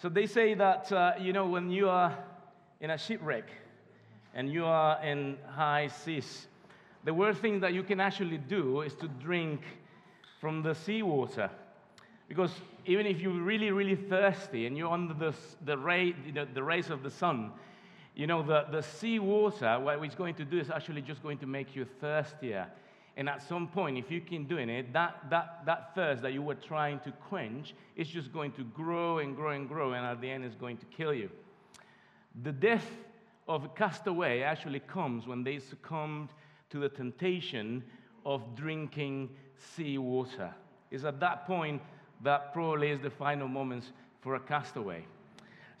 So they say that, uh, you know, when you are in a shipwreck and you are in high seas, the worst thing that you can actually do is to drink from the seawater. Because even if you're really, really thirsty and you're under the, the, ray, the, the rays of the sun, you know, the, the seawater, what it's going to do is actually just going to make you thirstier. And at some point, if you keep doing it, that, that, that thirst that you were trying to quench is just going to grow and grow and grow, and at the end, it's going to kill you. The death of a castaway actually comes when they succumbed to the temptation of drinking seawater. It's at that point that probably is the final moments for a castaway.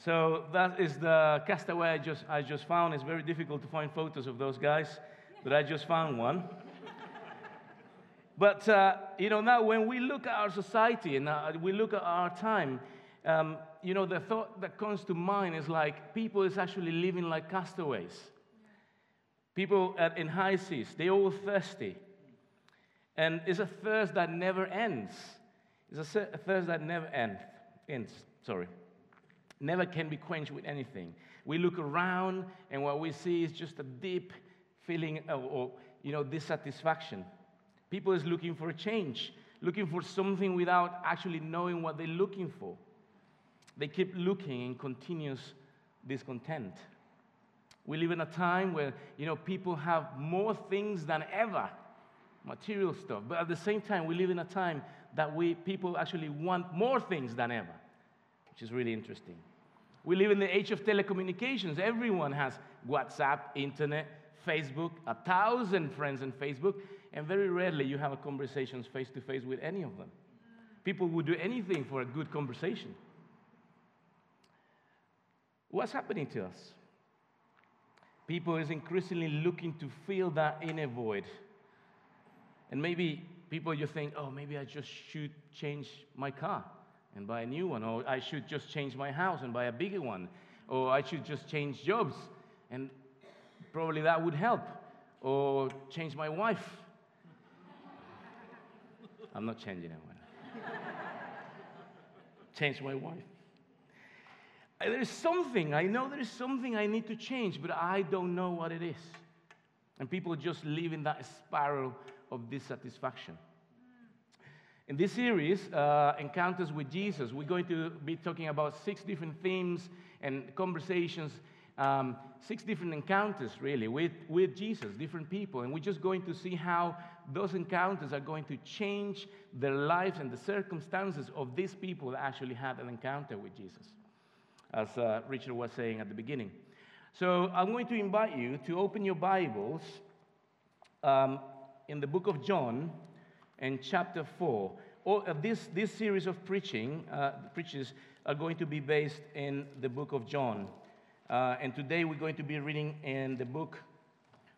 So that is the castaway I just, I just found. It's very difficult to find photos of those guys, but I just found one. But, uh, you know, now when we look at our society and uh, we look at our time, um, you know, the thought that comes to mind is like people is actually living like castaways. People at, in high seas, they're all thirsty. And it's a thirst that never ends. It's a thirst that never ends. ends sorry. Never can be quenched with anything. We look around and what we see is just a deep feeling of, of you know, dissatisfaction. People is looking for change, looking for something without actually knowing what they're looking for. They keep looking in continuous discontent. We live in a time where, you know, people have more things than ever, material stuff. But at the same time, we live in a time that we, people actually want more things than ever, which is really interesting. We live in the age of telecommunications. Everyone has WhatsApp, internet, Facebook, a thousand friends on Facebook, and very rarely you have a conversation face to face with any of them. People would do anything for a good conversation. What's happening to us? People is increasingly looking to fill that inner void. And maybe people you think, oh, maybe I just should change my car and buy a new one, or I should just change my house and buy a bigger one, or I should just change jobs, and probably that would help, or change my wife. I'm not changing anyone. change my wife. There's something, I know there is something I need to change, but I don't know what it is. And people just live in that spiral of dissatisfaction. In this series, uh, Encounters with Jesus, we're going to be talking about six different themes and conversations, um, six different encounters, really, with, with Jesus, different people. And we're just going to see how those encounters are going to change the lives and the circumstances of these people that actually had an encounter with Jesus as uh, Richard was saying at the beginning. So I'm going to invite you to open your Bibles um, in the book of John and chapter 4. All, uh, this, this series of preaching, uh, preaches are going to be based in the book of John. Uh, and today we're going to be reading in the book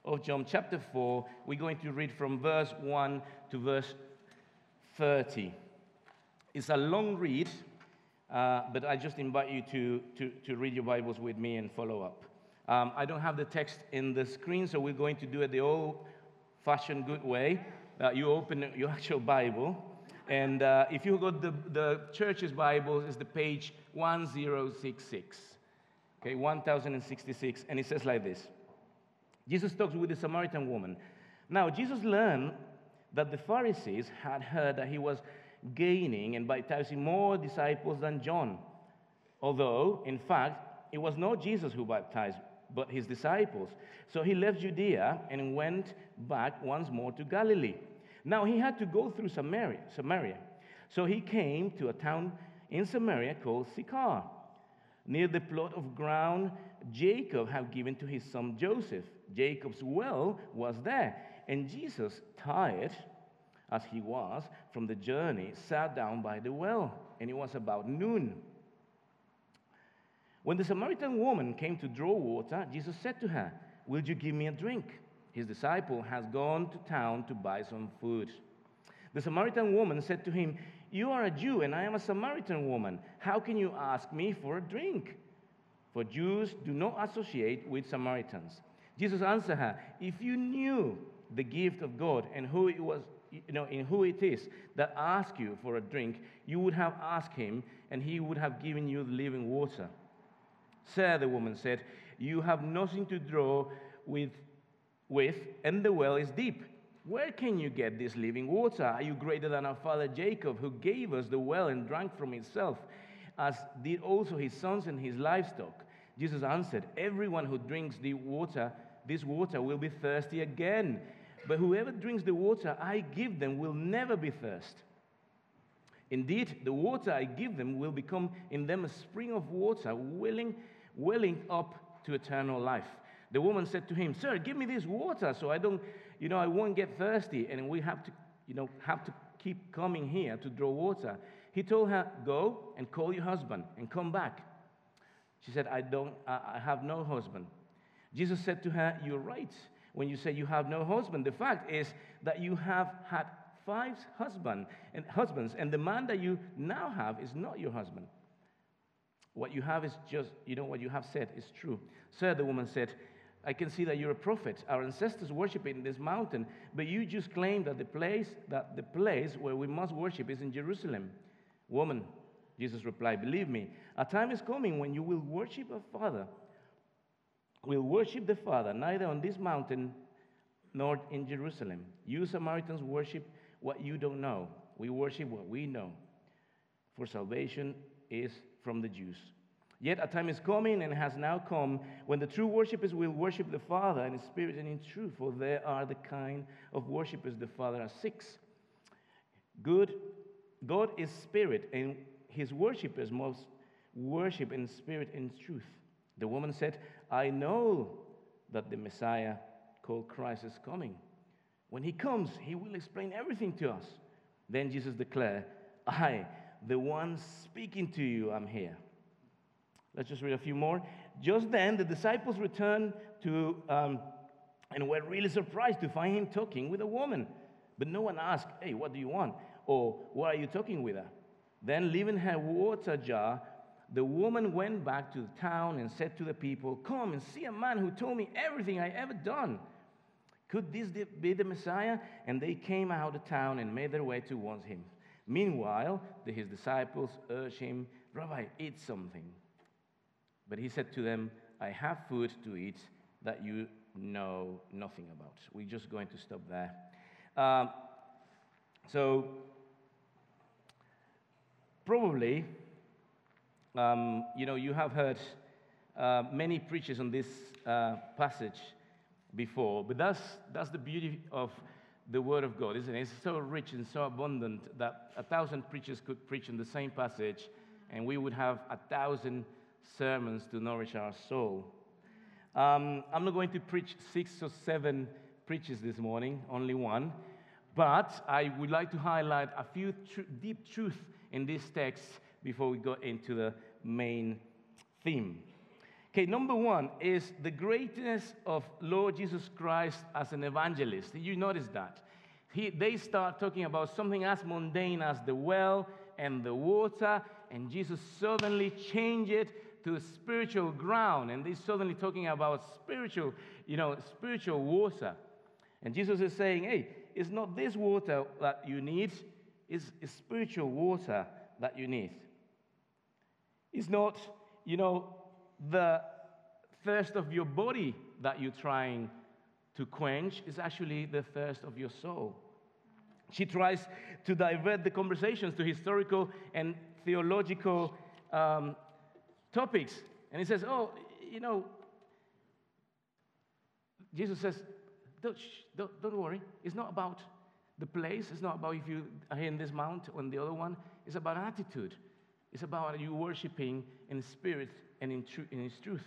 of John, chapter 4. We're going to read from verse 1 to verse 30. It's a long read, uh, but I just invite you to, to, to, read your Bibles with me and follow up. Um, I don't have the text in the screen, so we're going to do it the old fashioned good way. Uh, you open your actual Bible, and uh, if you go to the, the church's Bible, it's the page 1066. Okay, 1066, and it says like this Jesus talks with the Samaritan woman. Now, Jesus learned that the Pharisees had heard that he was gaining and baptizing more disciples than John. Although, in fact, it was not Jesus who baptized, but his disciples. So he left Judea and went back once more to Galilee. Now he had to go through Samaria. Samaria. So he came to a town in Samaria called Sychar, near the plot of ground Jacob had given to his son Joseph. Jacob's well was there, and Jesus, tired as he was from the journey, sat down by the well, and it was about noon. When the Samaritan woman came to draw water, Jesus said to her, Will you give me a drink? His disciple has gone to town to buy some food. The Samaritan woman said to him, You are a Jew, and I am a Samaritan woman. How can you ask me for a drink? For Jews do not associate with Samaritans. Jesus answered her, If you knew the gift of God and who it was you know, in who it is that asked you for a drink, you would have asked him, and he would have given you the living water. Sir, the woman said, You have nothing to draw with, with, and the well is deep. Where can you get this living water? Are you greater than our father Jacob, who gave us the well and drank from itself, as did also his sons and his livestock? Jesus answered, Everyone who drinks the water, this water, will be thirsty again. But whoever drinks the water I give them will never be thirsty. Indeed, the water I give them will become in them a spring of water, welling, welling up to eternal life. The woman said to him, Sir, give me this water so I don't, you know, I won't get thirsty and we have to, you know, have to keep coming here to draw water. He told her, Go and call your husband and come back. She said, I don't, I have no husband. Jesus said to her, You're right when you say you have no husband. The fact is that you have had five husband and husbands, and the man that you now have is not your husband. What you have is just, you know, what you have said is true. Sir, the woman said, I can see that you're a prophet. Our ancestors worship in this mountain, but you just claim that the place that the place where we must worship is in Jerusalem. Woman, Jesus replied, Believe me, a time is coming when you will worship a Father will worship the Father neither on this mountain nor in Jerusalem. You Samaritans worship what you don't know. We worship what we know. For salvation is from the Jews. Yet a time is coming and has now come when the true worshippers will worship the Father in spirit and in truth, for there are the kind of worshippers the Father six. Good, God is spirit, and his worshippers must worship in spirit and truth. The woman said, I know that the Messiah called Christ is coming. When he comes, he will explain everything to us. Then Jesus declared, I, the one speaking to you, am here. Let's just read a few more. Just then, the disciples returned to, um, and were really surprised to find him talking with a woman. But no one asked, Hey, what do you want? Or, Why are you talking with her? Then, leaving her water jar, the woman went back to the town and said to the people, Come and see a man who told me everything I ever done. Could this be the Messiah? And they came out of town and made their way towards him. Meanwhile, his disciples urged him, Rabbi, eat something. But he said to them, I have food to eat that you know nothing about. We're just going to stop there. Um, so, probably um, you know, you have heard uh, many preachers on this uh, passage before, but that's, that's the beauty of the Word of God, isn't it? It's so rich and so abundant that a thousand preachers could preach on the same passage, and we would have a thousand sermons to nourish our soul. Um, I'm not going to preach six or seven preachers this morning, only one, but I would like to highlight a few tr- deep truths in this text before we go into the main theme. Okay, number one is the greatness of Lord Jesus Christ as an evangelist. Did you notice that? He, they start talking about something as mundane as the well and the water, and Jesus suddenly changed it to a spiritual ground, and they're suddenly talking about spiritual, you know, spiritual water. And Jesus is saying, hey, it's not this water that you need, it's, it's spiritual water that you need It's not, you know, the thirst of your body that you're trying to quench, it's actually the thirst of your soul. She tries to divert the conversations to historical and theological um, topics. And he says, Oh, you know, Jesus says, don't, don't, don't, worry. It's not about the place. It's not about if you are here in this mount or in the other one. It's about attitude. It's about you worshiping in spirit and in, in His truth.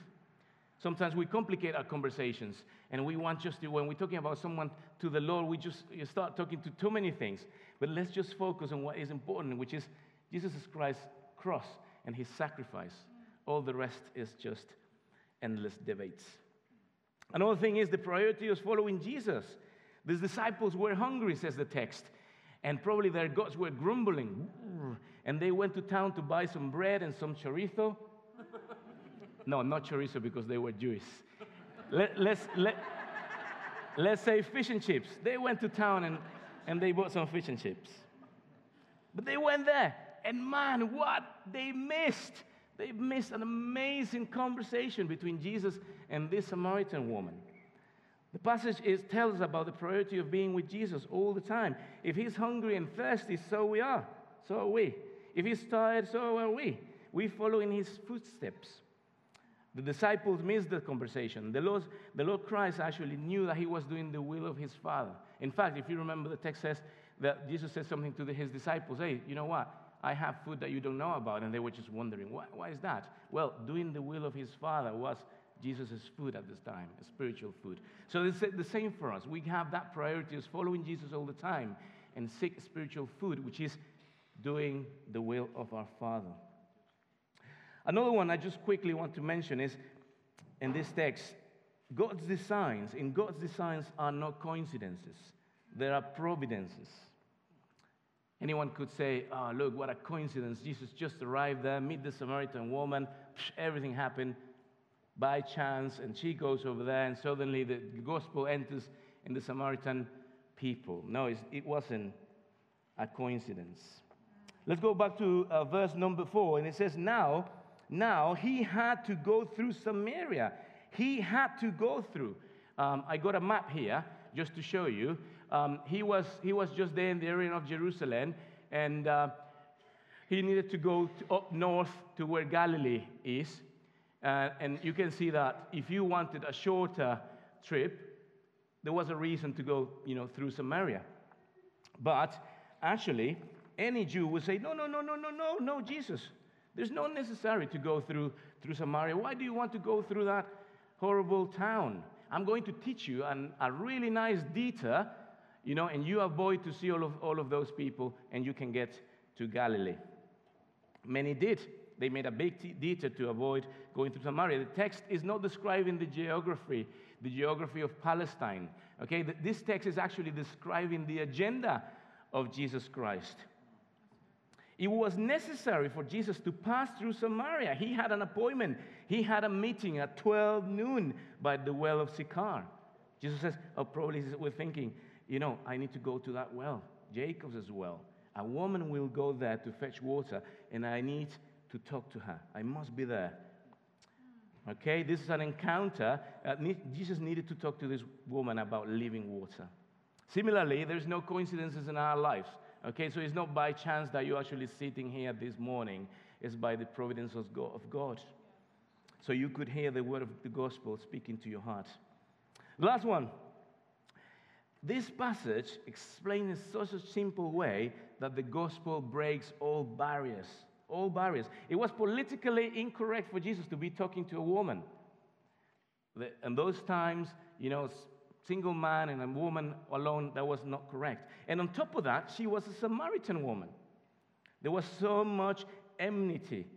Sometimes we complicate our conversations and we want just to, when we're talking about someone to the Lord, we just start talking to too many things. But let's just focus on what is important, which is Jesus Christ's cross and His sacrifice. All the rest is just endless debates. Another thing is the priority is following Jesus. The disciples were hungry, says the text, and probably their gods were grumbling and they went to town to buy some bread and some chorizo. no, not chorizo because they were Jewish. Let, let's, let, let's say fish and chips. They went to town and and they bought some fish and chips. But they went there, and man, what they missed! They missed an amazing conversation between Jesus and this Samaritan woman. The passage is, tells about the priority of being with Jesus all the time. If he's hungry and thirsty, so we are. So are we. If he's tired, so are we. We follow in his footsteps. The disciples missed the conversation. The Lord, the Lord Christ actually knew that he was doing the will of his Father. In fact, if you remember, the text says that Jesus said something to the, his disciples Hey, you know what? I have food that you don't know about. And they were just wondering, why, why is that? Well, doing the will of his Father was Jesus' food at this time, spiritual food. So it's the same for us. We have that priority as following Jesus all the time and seek spiritual food, which is doing the will of our Father. Another one I just quickly want to mention is in this text, God's designs, in God's designs are not coincidences, there are providences. Anyone could say, oh, look, what a coincidence. Jesus just arrived there, meet the Samaritan woman, psh, everything happened by chance, and she goes over there, and suddenly the gospel enters in the Samaritan people. No, it wasn't a coincidence. Let's go back to uh, verse number four, and it says, Now, now he had to go through Samaria. He had to go through. Um, I got a map here just to show you. Um, he, was, he was just there in the area of Jerusalem, and uh, he needed to go to up north to where Galilee is. Uh, and you can see that if you wanted a shorter trip, there was a reason to go, you know, through Samaria. But actually, any Jew would say, no, no, no, no, no, no, no, Jesus. There's no necessary to go through, through Samaria. Why do you want to go through that horrible town? I'm going to teach you an, a really nice detour, you know, and you avoid to see all of, all of those people and you can get to Galilee. Many did. They made a big detour to avoid going through Samaria. The text is not describing the geography, the geography of Palestine. Okay, this text is actually describing the agenda of Jesus Christ. It was necessary for Jesus to pass through Samaria. He had an appointment. He had a meeting at 12 noon by the well of Sychar. Jesus says, Oh, probably we're thinking, you know, I need to go to that well, Jacob's as well. A woman will go there to fetch water, and I need to talk to her. I must be there. Okay, this is an encounter. Uh, Jesus needed to talk to this woman about living water. Similarly, there's no coincidences in our lives. Okay, so it's not by chance that you're actually sitting here this morning, it's by the providence of God. So you could hear the word of the gospel speaking to your heart. Last one. This passage explains in such a simple way that the gospel breaks all barriers. All barriers. It was politically incorrect for Jesus to be talking to a woman. In those times, you know, single man and a woman alone, that was not correct. And on top of that, she was a Samaritan woman. There was so much enmity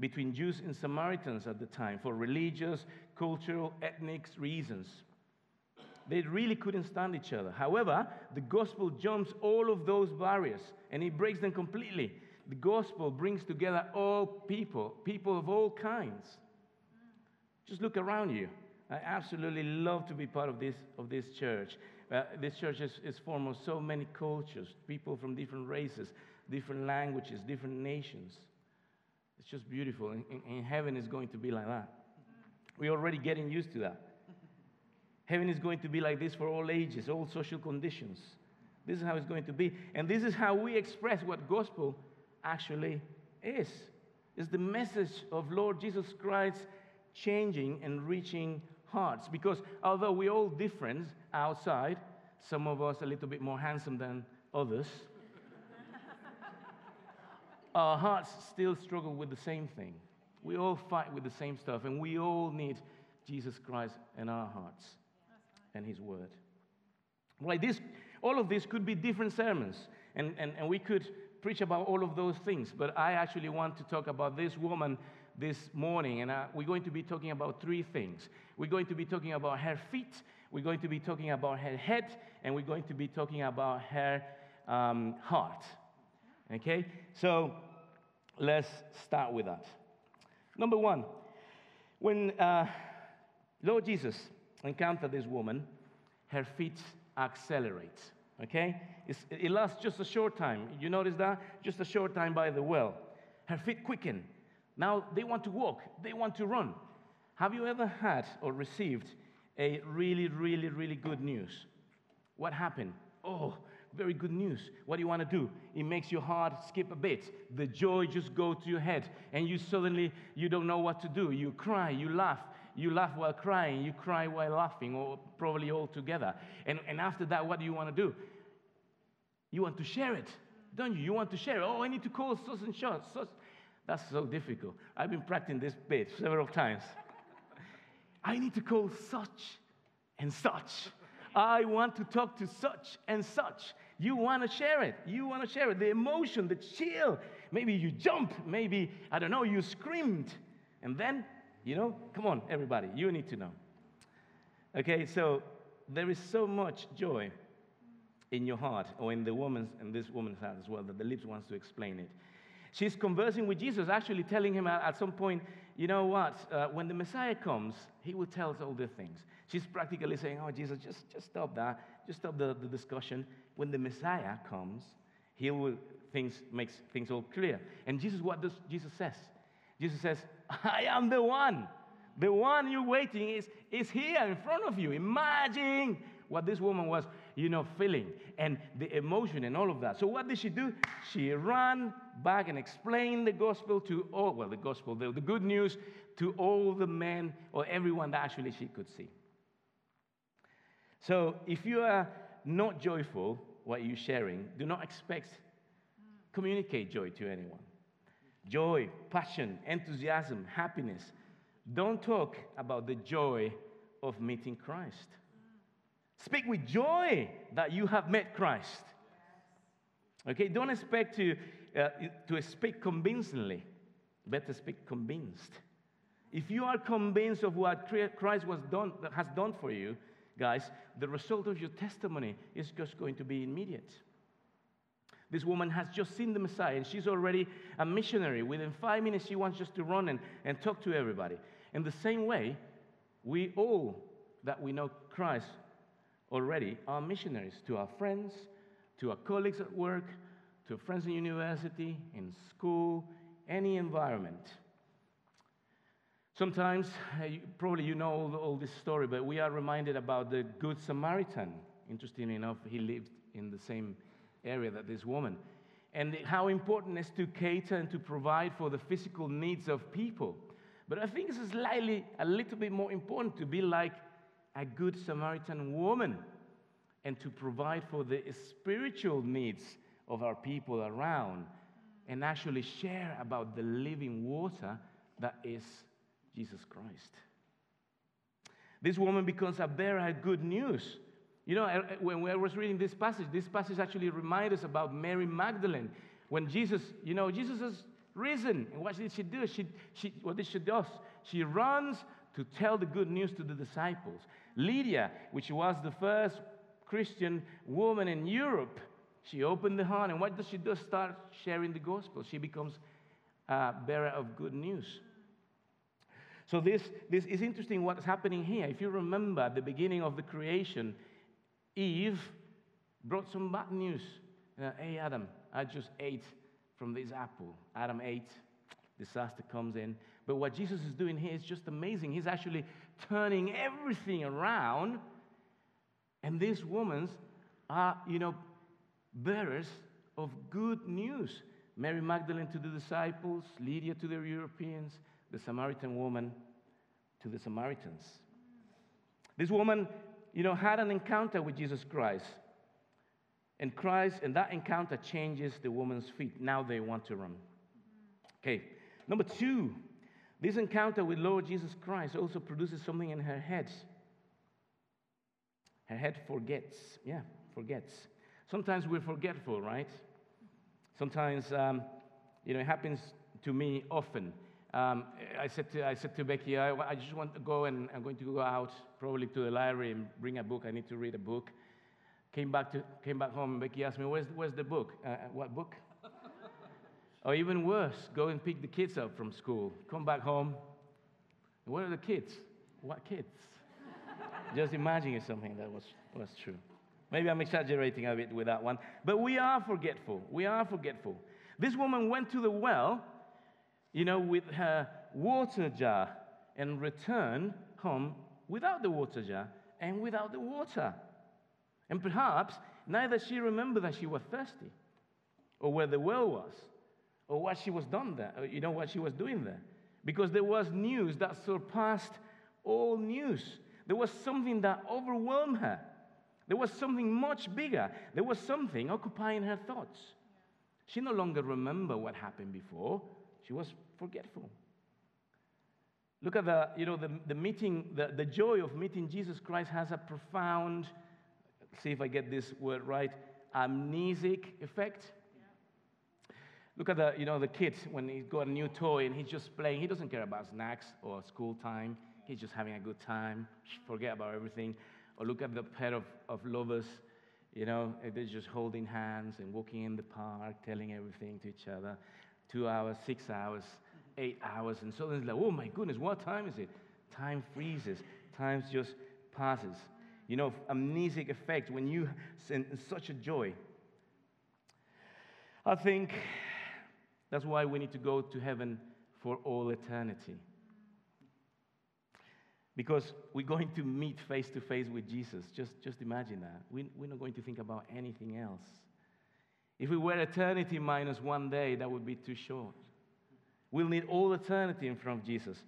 between Jews and Samaritans at the time for religious, cultural, ethnic reasons. They really couldn't stand each other. However, the gospel jumps all of those barriers and it breaks them completely. The gospel brings together all people, people of all kinds. Just look around you. I absolutely love to be part of this, of this church. Uh, this church is, is formed of so many cultures, people from different races, different languages, different nations. It's just beautiful. And, and heaven is going to be like that. We're already getting used to that. Heaven is going to be like this for all ages, all social conditions. This is how it's going to be. And this is how we express what gospel actually is. It's the message of Lord Jesus Christ changing and reaching hearts. Because although we're all different outside, some of us a little bit more handsome than others, our hearts still struggle with the same thing. We all fight with the same stuff, and we all need Jesus Christ in our hearts and His Word. Like this, all of this could be different sermons, and, and, and we could preach about all of those things, but I actually want to talk about this woman this morning, and uh, we're going to be talking about three things. We're going to be talking about her feet, we're going to be talking about her head, and we're going to be talking about her um, heart. Okay? So let's start with that. Number one, when uh, Lord Jesus encountered this woman, her feet accelerate. Okay? It's, it lasts just a short time. You notice that? Just a short time by the well. Her feet quicken. Now they want to walk, they want to run. Have you ever had or received a really, really, really good news? What happened? Oh, very good news. What do you want to do? It makes your heart skip a bit. The joy just go to your head, and you suddenly you don't know what to do. You cry, you laugh, you laugh while crying, you cry while laughing, or probably all together. And, and after that, what do you want to do? You want to share it, don't you? You want to share it. Oh, I need to call such and such. That's so difficult. I've been practicing this bit several times. I need to call such and such. I want to talk to such and such. You want to share it. You want to share it. The emotion, the chill. Maybe you jump. Maybe, I don't know, you screamed. And then, you know, come on, everybody, you need to know. Okay, so there is so much joy in your heart, or in the woman's in this woman's heart as well, that the lips wants to explain it. She's conversing with Jesus, actually telling him at, some point, you know what, uh, when the Messiah comes, he will tell us all the things. She's practically saying, oh, Jesus, just, just stop that. Just stop the, the discussion. When the Messiah comes, he will things makes things all clear. And Jesus, what does Jesus says? Jesus says, I am the one. The one you're waiting is, is here in front of you. Imagine what this woman was, you know, feeling and the emotion and all of that. So what did she do? She ran back and explained the gospel to all, well, the gospel, the, the good news to all the men or everyone that actually she could see. So if you are not joyful, what you're sharing, do not expect communicate joy to anyone. Joy, passion, enthusiasm, happiness. Don't talk about the joy of meeting Christ. Speak with joy that you have met Christ. Okay, don't expect to, uh, to speak convincingly. Better speak convinced. If you are convinced of what Christ was done, has done for you, guys, the result of your testimony is just going to be immediate. This woman has just seen the Messiah and she's already a missionary. Within five minutes, she wants just to run and, and talk to everybody. In the same way, we all that we know Christ already are missionaries to our friends, to our colleagues at work, to friends in university, in school, any environment. Sometimes, uh, probably you know all, all, this story, but we are reminded about the Good Samaritan. Interestingly enough, he lived in the same area that this woman. And how important it is to cater and to provide for the physical needs of people. But I think it's slightly a little bit more important to be like a good Samaritan woman and to provide for the spiritual needs of our people around and actually share about the living water that is Jesus Christ. This woman becomes a bearer of good news. You know, when I was reading this passage, this passage actually reminds us about Mary Magdalene. When Jesus, you know, Jesus has risen. And what did she do? She, she, what did she do? She runs to tell the good news to the disciples. Lydia, which was the first Christian woman in Europe, she opened the heart. And what does she do? Start sharing the gospel. She becomes a bearer of good news. So this, this is interesting what's happening here. If you remember the beginning of the creation, Eve brought some bad news. Uh, hey, Adam, I just ate from this apple. Adam ate, disaster comes in. But what Jesus is doing here is just amazing. He's actually turning everything around. And these women are, you know, bearers of good news. Mary Magdalene to the disciples, Lydia to the Europeans, the Samaritan woman to the Samaritans. This woman, you know, had an encounter with Jesus Christ. And Christ, and that encounter changes the woman's feet. Now they want to run. Okay. Number two, this encounter with Lord Jesus Christ also produces something in her head. Her head forgets. Yeah, forgets. Sometimes we're forgetful, right? Sometimes, um, you know, it happens to me often. Um, I, said to, I said to Becky, I, I, just want to go and I'm going to go out probably to the library and bring a book. I need to read a book. Came back, to, came back home Becky asked me, where's, where's the book? Uh what book? Or even worse, go and pick the kids up from school. Come back home. Where are the kids? What kids? just imagining something that was, was true. Maybe I'm exaggerating a bit with that one, but we are forgetful. We are forgetful. This woman went to the well, you know, with her water jar and returned home without the water jar and without the water. And perhaps neither she remembered that she was thirsty or where the well was or what she was done there, you know, what she was doing there. Because there was news that surpassed all news. There was something that overwhelmed her. There was something much bigger. There was something occupying her thoughts. She no longer remembered what happened before. She was forgetful. Look at the, you know, the, the meeting, the, the joy of meeting Jesus Christ has a profound, see if I get this word right, amnesic effect. Look at the, you know, the kid when he's got a new toy and he's just playing. He doesn't care about snacks or school time. He's just having a good time. Forget about everything. Or look at the pair of, of lovers, you know, eh, they're just holding hands and walking in the park, telling everything to each other. Two hours, six hours, eight hours. And so it's like, oh my goodness, what time is it? Time freezes. Time just passes. You know, amnesic effect when you send such a joy. I think that's why we need to go to heaven for all eternity. Because we're going to meet face to face with Jesus. Just, just imagine that. We, we're not going to think about anything else. If we were eternity minus one day, that would be too short. We'll need all eternity in front of Jesus.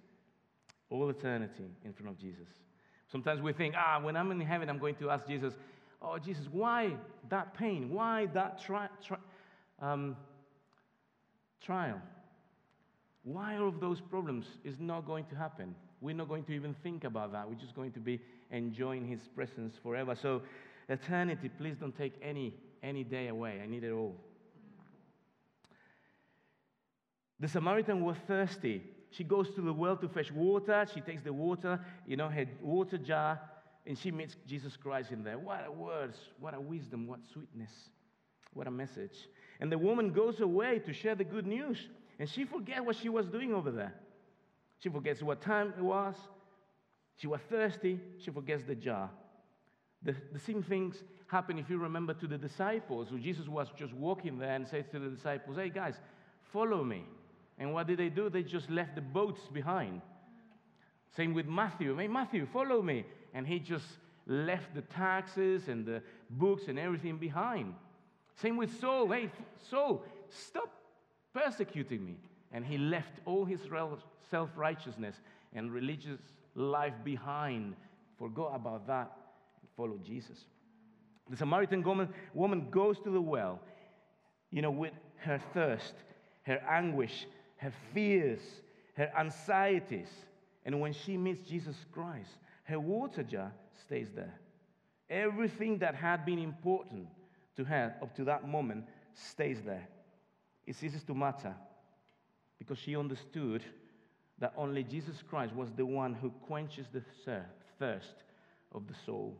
All eternity in front of Jesus. Sometimes we think, ah, when I'm in heaven, I'm going to ask Jesus, oh, Jesus, why that pain? Why that tri- tri- um, trial. Why all of those problems is not going to happen? We're not going to even think about that. We're just going to be enjoying His presence forever. So, eternity, please don't take any, any day away. I need it all. The Samaritan was thirsty. She goes to the well to fetch water. She takes the water, you know, her water jar, and she meets Jesus Christ in there. What a words, what a wisdom, what sweetness, what a message. And the woman goes away to share the good news. And she forgets what she was doing over there. She forgets what time it was. She was thirsty. She forgets the jar. The, the same things happen, if you remember, to the disciples. So Jesus was just walking there and says to the disciples, Hey guys, follow me. And what did they do? They just left the boats behind. Same with Matthew. Hey, Matthew, follow me. And he just left the taxes and the books and everything behind. Same with Saul. Hey, Saul, stop persecuting me. And he left all his self righteousness and religious life behind, forgot about that, and followed Jesus. The Samaritan woman, woman goes to the well, you know, with her thirst, her anguish, her fears, her anxieties. And when she meets Jesus Christ, her water jar stays there. Everything that had been important to her up to that moment stays there. It ceases to matter because she understood that only Jesus Christ was the one who quenches the thirst of the soul.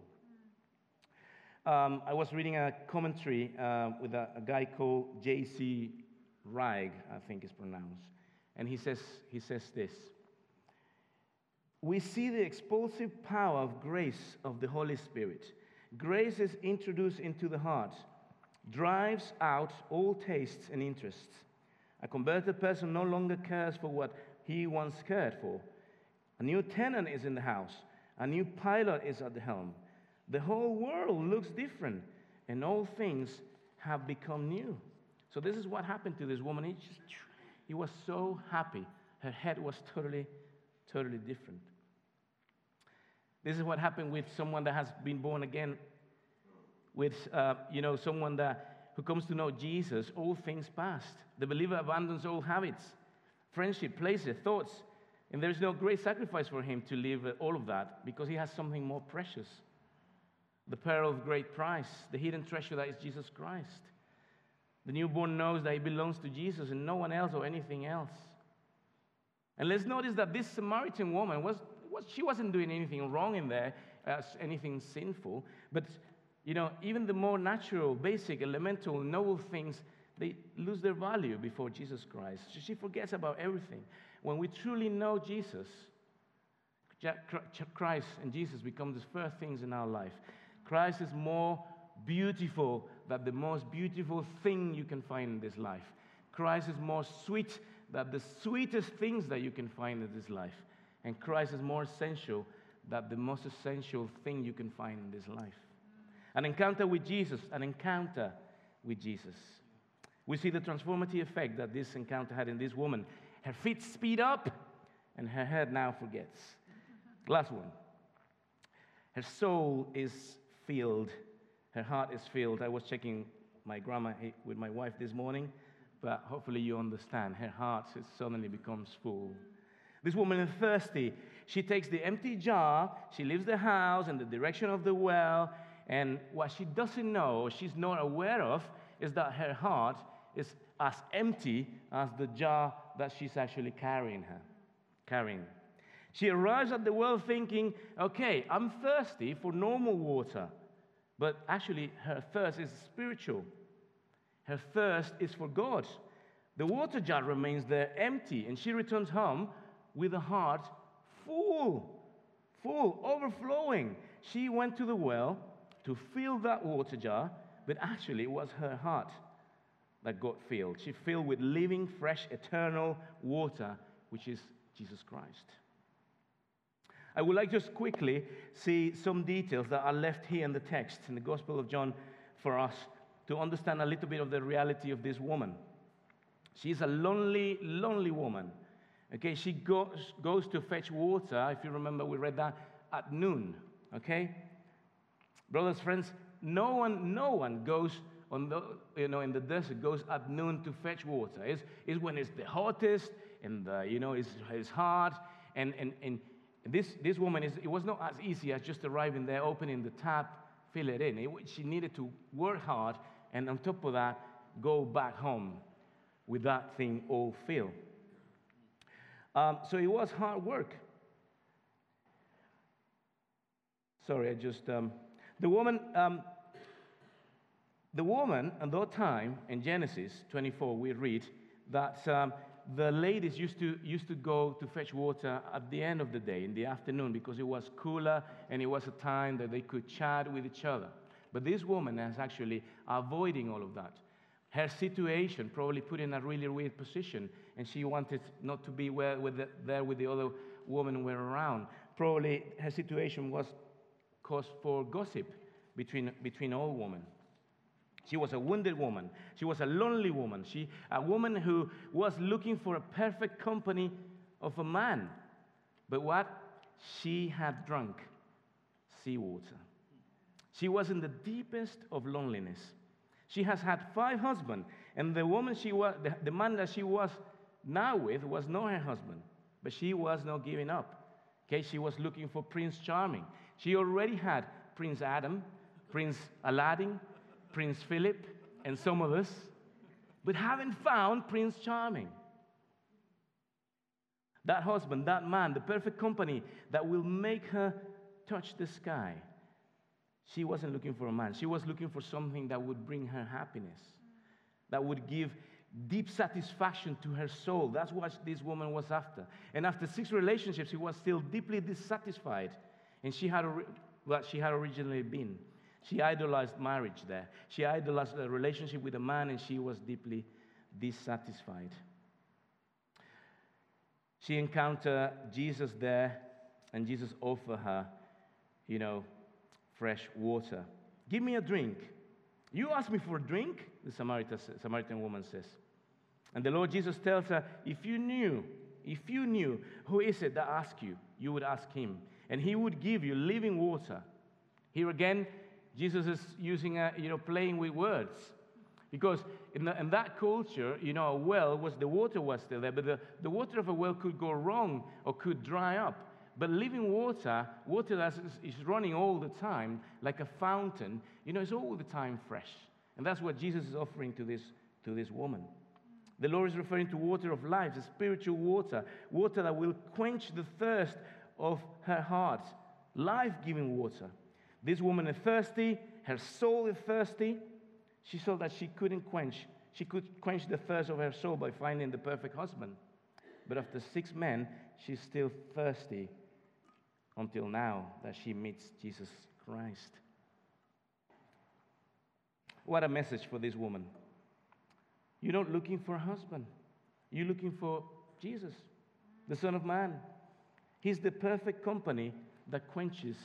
Um, I was reading a commentary uh, with a, a, guy called J.C. Wright, I think it's pronounced, and he says, he says this We see the expulsive power of grace of the Holy Spirit Grace is introduced into the heart, drives out all tastes and interests. A converted person no longer cares for what he once cared for. A new tenant is in the house, a new pilot is at the helm. The whole world looks different, and all things have become new. So, this is what happened to this woman. He, just, he was so happy. Her head was totally, totally different. This is what happened with someone that has been born again, with uh, you know someone that who comes to know Jesus. All things past. The believer abandons all habits, friendship, places, thoughts, and there is no great sacrifice for him to leave all of that because he has something more precious. The pearl of great price, the hidden treasure that is Jesus Christ. The newborn knows that he belongs to Jesus and no one else or anything else. And let's notice that this Samaritan woman was was, she wasn't doing anything wrong in there, uh, anything sinful. But, you know, even the more natural, basic, elemental, noble things, they lose their value before Jesus Christ. She forgets about everything. When we truly know Jesus, Christ and Jesus become the first things in our life. Christ is more beautiful than the most beautiful thing you can find in this life. Christ is more sweet than the sweetest things that you can find in this life. And Christ is more essential than the most essential thing you can find in this life. An encounter with Jesus, an encounter with Jesus. We see the transformative effect that this encounter had in this woman. Her feet speed up, and her head now forgets. Last one. Her soul is filled, her heart is filled. I was checking my grammar eh, with my wife this morning, but hopefully you understand. Her heart suddenly becomes full. This woman is thirsty. She takes the empty jar, she leaves the house in the direction of the well, and what she doesn't know, she's not aware of, is that her heart is as empty as the jar that she's actually carrying her, carrying. She arrives at the well thinking, okay, I'm thirsty for normal water. But actually, her thirst is spiritual. Her thirst is for God. The water jar remains there empty, and she returns home with a heart full, full, overflowing. She went to the well to fill that water jar, but actually, it was her heart that got filled. She filled with living, fresh, eternal water, which is Jesus Christ. I would like just quickly see some details that are left here in the text in the Gospel of John for us to understand a little bit of the reality of this woman. She's a lonely, lonely woman. Okay, she goes, goes to fetch water. If you remember, we read that at noon. Okay? Brothers, friends, no one, no one goes on the, you know, in the desert goes at noon to fetch water. It's, it's when it's the hottest and the, you know, it's, it's hard. And, and, and this, this woman, is, it was not as easy as just arriving there, opening the tap, fill it in. It, she needed to work hard and on top of that, go back home with that thing all filled. Um, so it was hard work. Sorry, I just. Um, the woman, um, the woman at that time in Genesis 24, we read that um, the ladies used to, used to go to fetch water at the end of the day, in the afternoon, because it was cooler and it was a time that they could chat with each other. But this woman is actually avoiding all of that. Her situation probably put in a really weird position, and she wanted not to be where, with the, there with the other women were around. Probably her situation was cause for gossip between, between all women. She was a wounded woman. She was a lonely woman. She, a woman who was looking for a perfect company of a man. But what? She had drunk seawater. She was in the deepest of loneliness. She has had five husbands, and the woman she was, the, the man that she was now with was not her husband, but she was not giving up. Okay, she was looking for Prince Charming. She already had Prince Adam, Prince Aladdin, Prince Philip, and some of us, but haven't found Prince Charming. That husband, that man, the perfect company that will make her touch the sky. She wasn't looking for a man. She was looking for something that would bring her happiness, that would give deep satisfaction to her soul. That's what this woman was after. And after six relationships, she was still deeply dissatisfied. And she had what she had originally been. She idolized marriage there. She idolized a relationship with a man, and she was deeply dissatisfied. She encountered Jesus there, and Jesus offered her, you know, fresh water. Give me a drink. You ask me for a drink, the Samaritan, woman says. And the Lord Jesus tells her, If you knew, if you knew who is it that asked you, you would ask him, and he would give you living water. Here again, Jesus is using, a, you know, playing with words. Because in, the, in, that culture, you know, a well was the water was still there, but the, the water of a well could go wrong or could dry up. But living water, water that is, running all the time, like a fountain, you know, it's all the time fresh. And that's what Jesus is offering to this, to this woman. The Lord is referring to water of life, the spiritual water, water that will quench the thirst of her heart, life giving water. This woman is thirsty, her soul is thirsty. She saw that she couldn't quench. She could quench the thirst of her soul by finding the perfect husband. But after six men, she's still thirsty until now that she meets Jesus Christ. What a message for this woman. You're not looking for a husband, you're looking for Jesus, the Son of Man. He's the perfect company that quenches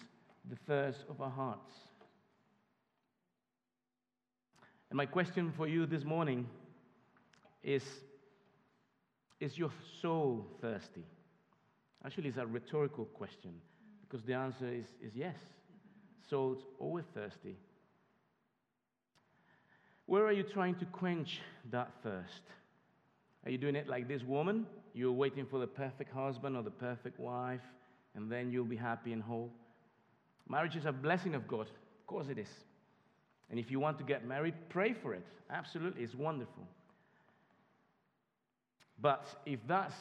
the thirst of our hearts. And my question for you this morning is Is your soul thirsty? Actually, it's a rhetorical question because the answer is, is yes. Soul's always thirsty. Where are you trying to quench that thirst? Are you doing it like this woman? You're waiting for the perfect husband or the perfect wife, and then you'll be happy and whole. Marriage is a blessing of God. Of course it is. And if you want to get married, pray for it. Absolutely, it's wonderful. But if that's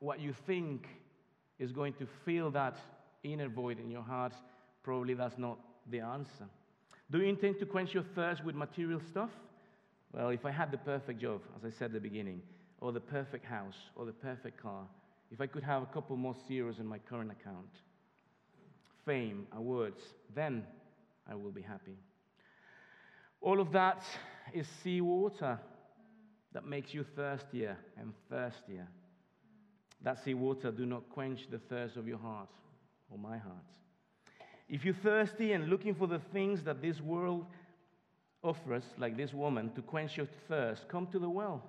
what you think is going to fill that inner void in your heart, probably that's not the answer. Do you intend to quench your thirst with material stuff? Well, if I had the perfect job, as I said at the beginning, or the perfect house, or the perfect car, if I could have a couple more zeros in my current account, fame, awards, then I will be happy. All of that is seawater that makes you thirstier and thirstier. That seawater do not quench the thirst of your heart or my heart. If you're thirsty and looking for the things that this world offers, like this woman, to quench your thirst, come to the well.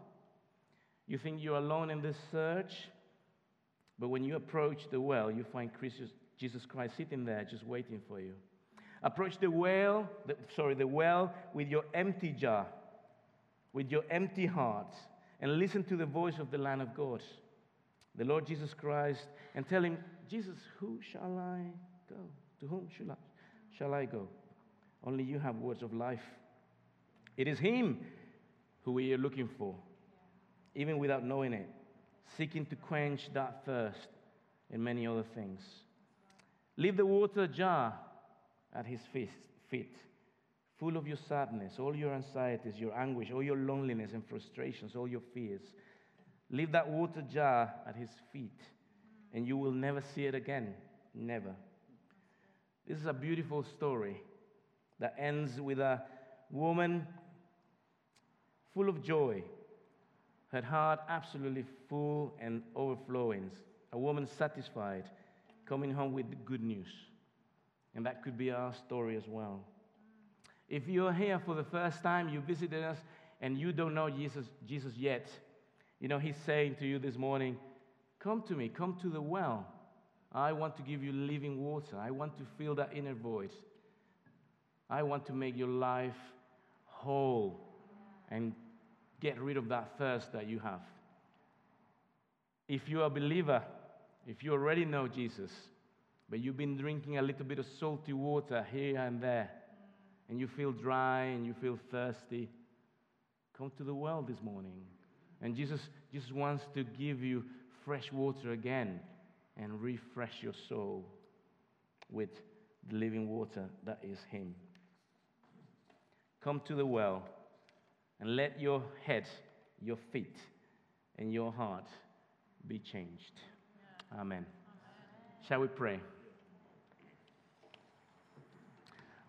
You think you're alone in this search, but when you approach the well, you find Jesus Christ sitting there just waiting for you. Approach the well, the, sorry, the well with your empty jar, with your empty heart, and listen to the voice of the Lamb of God, the Lord Jesus Christ, and tell him, Jesus, who shall I go? To whom shall I, shall I go? Only you have words of life. It is Him who we are looking for, even without knowing it, seeking to quench that thirst and many other things. Leave the water jar at His feet, full of your sadness, all your anxieties, your anguish, all your loneliness and frustrations, all your fears. Leave that water jar at His feet, and you will never see it again. Never. This is a beautiful story that ends with a woman full of joy, her heart absolutely full and overflowing, a woman satisfied, coming home with good news. And that could be our story as well. If you're here for the first time, you visited us, and you don't know Jesus, Jesus yet, you know, He's saying to you this morning, Come to me, come to the well. I want to give you living water. I want to fill that inner void. I want to make your life whole and get rid of that thirst that you have. If you're a believer, if you already know Jesus, but you've been drinking a little bit of salty water here and there, and you feel dry and you feel thirsty, come to the well this morning. And Jesus, Jesus wants to give you fresh water again and refresh your soul with the living water that is Him. Come to the well and let your head, your feet, and your heart be changed. Amen. Amen. Shall we pray?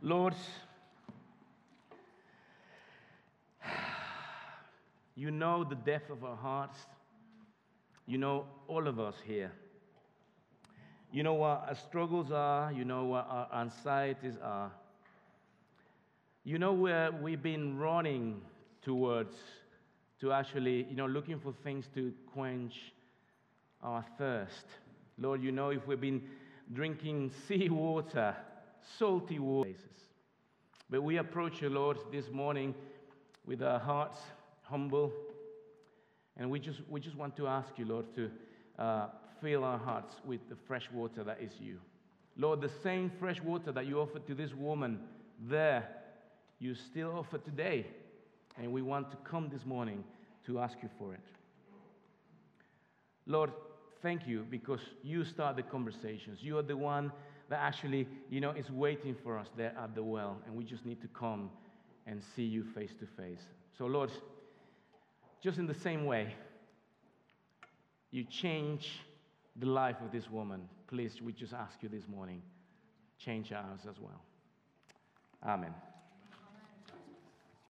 Lord, you know the depth of our hearts. You know all of us here. You know what our struggles are. You know what our anxieties are. You know where we've been running towards to actually, you know, looking for things to quench our thirst. Lord, you know if we've been drinking seawater, salty water, but we approach you, Lord, this morning with our hearts humble, and we just, we just want to ask you, Lord, to uh, fill our hearts with the fresh water that is you. Lord, the same fresh water that you offered to this woman there, you still offer today. And we want to come this morning to ask you for it. Lord, thank you because you start the conversations. You are the one that actually, you know, is waiting for us there at the well. And we just need to come and see you face to face. So, Lord, just in the same way, you change the life of this woman, please, we just ask you this morning, change ours as well. Amen.